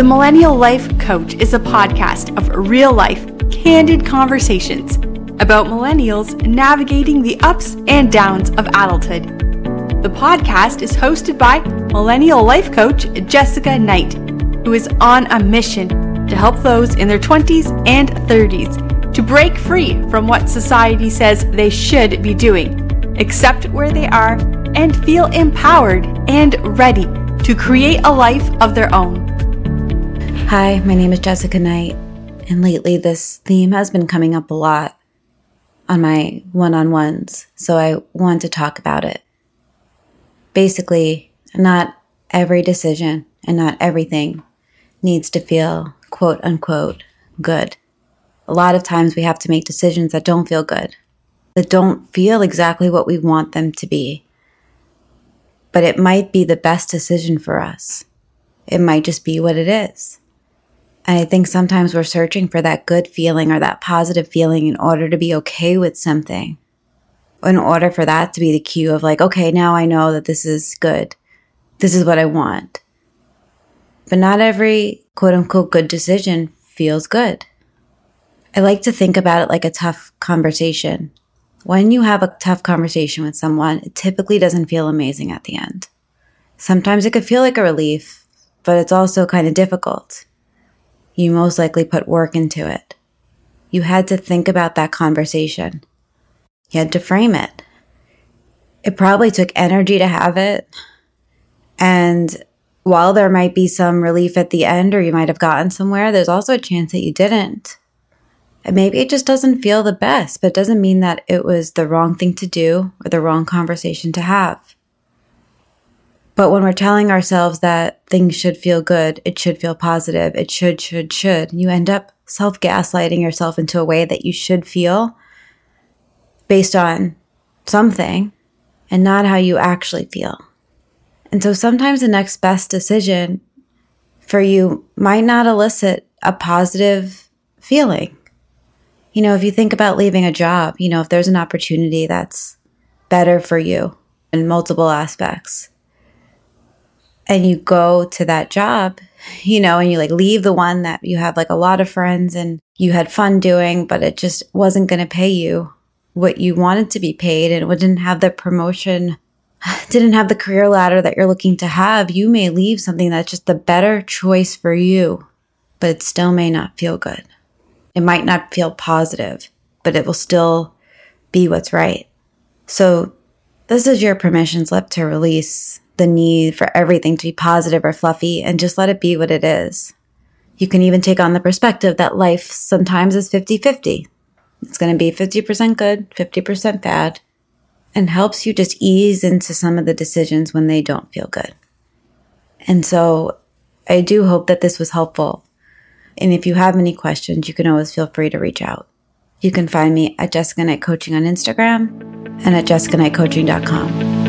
The Millennial Life Coach is a podcast of real life, candid conversations about millennials navigating the ups and downs of adulthood. The podcast is hosted by Millennial Life Coach Jessica Knight, who is on a mission to help those in their 20s and 30s to break free from what society says they should be doing, accept where they are, and feel empowered and ready to create a life of their own. Hi, my name is Jessica Knight, and lately this theme has been coming up a lot on my one on ones, so I want to talk about it. Basically, not every decision and not everything needs to feel quote unquote good. A lot of times we have to make decisions that don't feel good, that don't feel exactly what we want them to be. But it might be the best decision for us. It might just be what it is. I think sometimes we're searching for that good feeling or that positive feeling in order to be okay with something. In order for that to be the cue of like, okay, now I know that this is good. This is what I want. But not every quote unquote good decision feels good. I like to think about it like a tough conversation. When you have a tough conversation with someone, it typically doesn't feel amazing at the end. Sometimes it could feel like a relief, but it's also kind of difficult you most likely put work into it. You had to think about that conversation. You had to frame it. It probably took energy to have it. And while there might be some relief at the end, or you might have gotten somewhere, there's also a chance that you didn't. And maybe it just doesn't feel the best, but it doesn't mean that it was the wrong thing to do or the wrong conversation to have. But when we're telling ourselves that things should feel good, it should feel positive, it should, should, should, you end up self gaslighting yourself into a way that you should feel based on something and not how you actually feel. And so sometimes the next best decision for you might not elicit a positive feeling. You know, if you think about leaving a job, you know, if there's an opportunity that's better for you in multiple aspects, and you go to that job, you know, and you like leave the one that you have like a lot of friends and you had fun doing, but it just wasn't going to pay you what you wanted to be paid and it didn't have the promotion, didn't have the career ladder that you're looking to have, you may leave something that's just the better choice for you, but it still may not feel good. It might not feel positive, but it will still be what's right. So this is your permission slip to release the need for everything to be positive or fluffy and just let it be what it is. You can even take on the perspective that life sometimes is 50 50. It's going to be 50% good, 50% bad, and helps you just ease into some of the decisions when they don't feel good. And so I do hope that this was helpful. And if you have any questions, you can always feel free to reach out. You can find me at Jessica Knight Coaching on Instagram and at jessicaknightcoaching.com.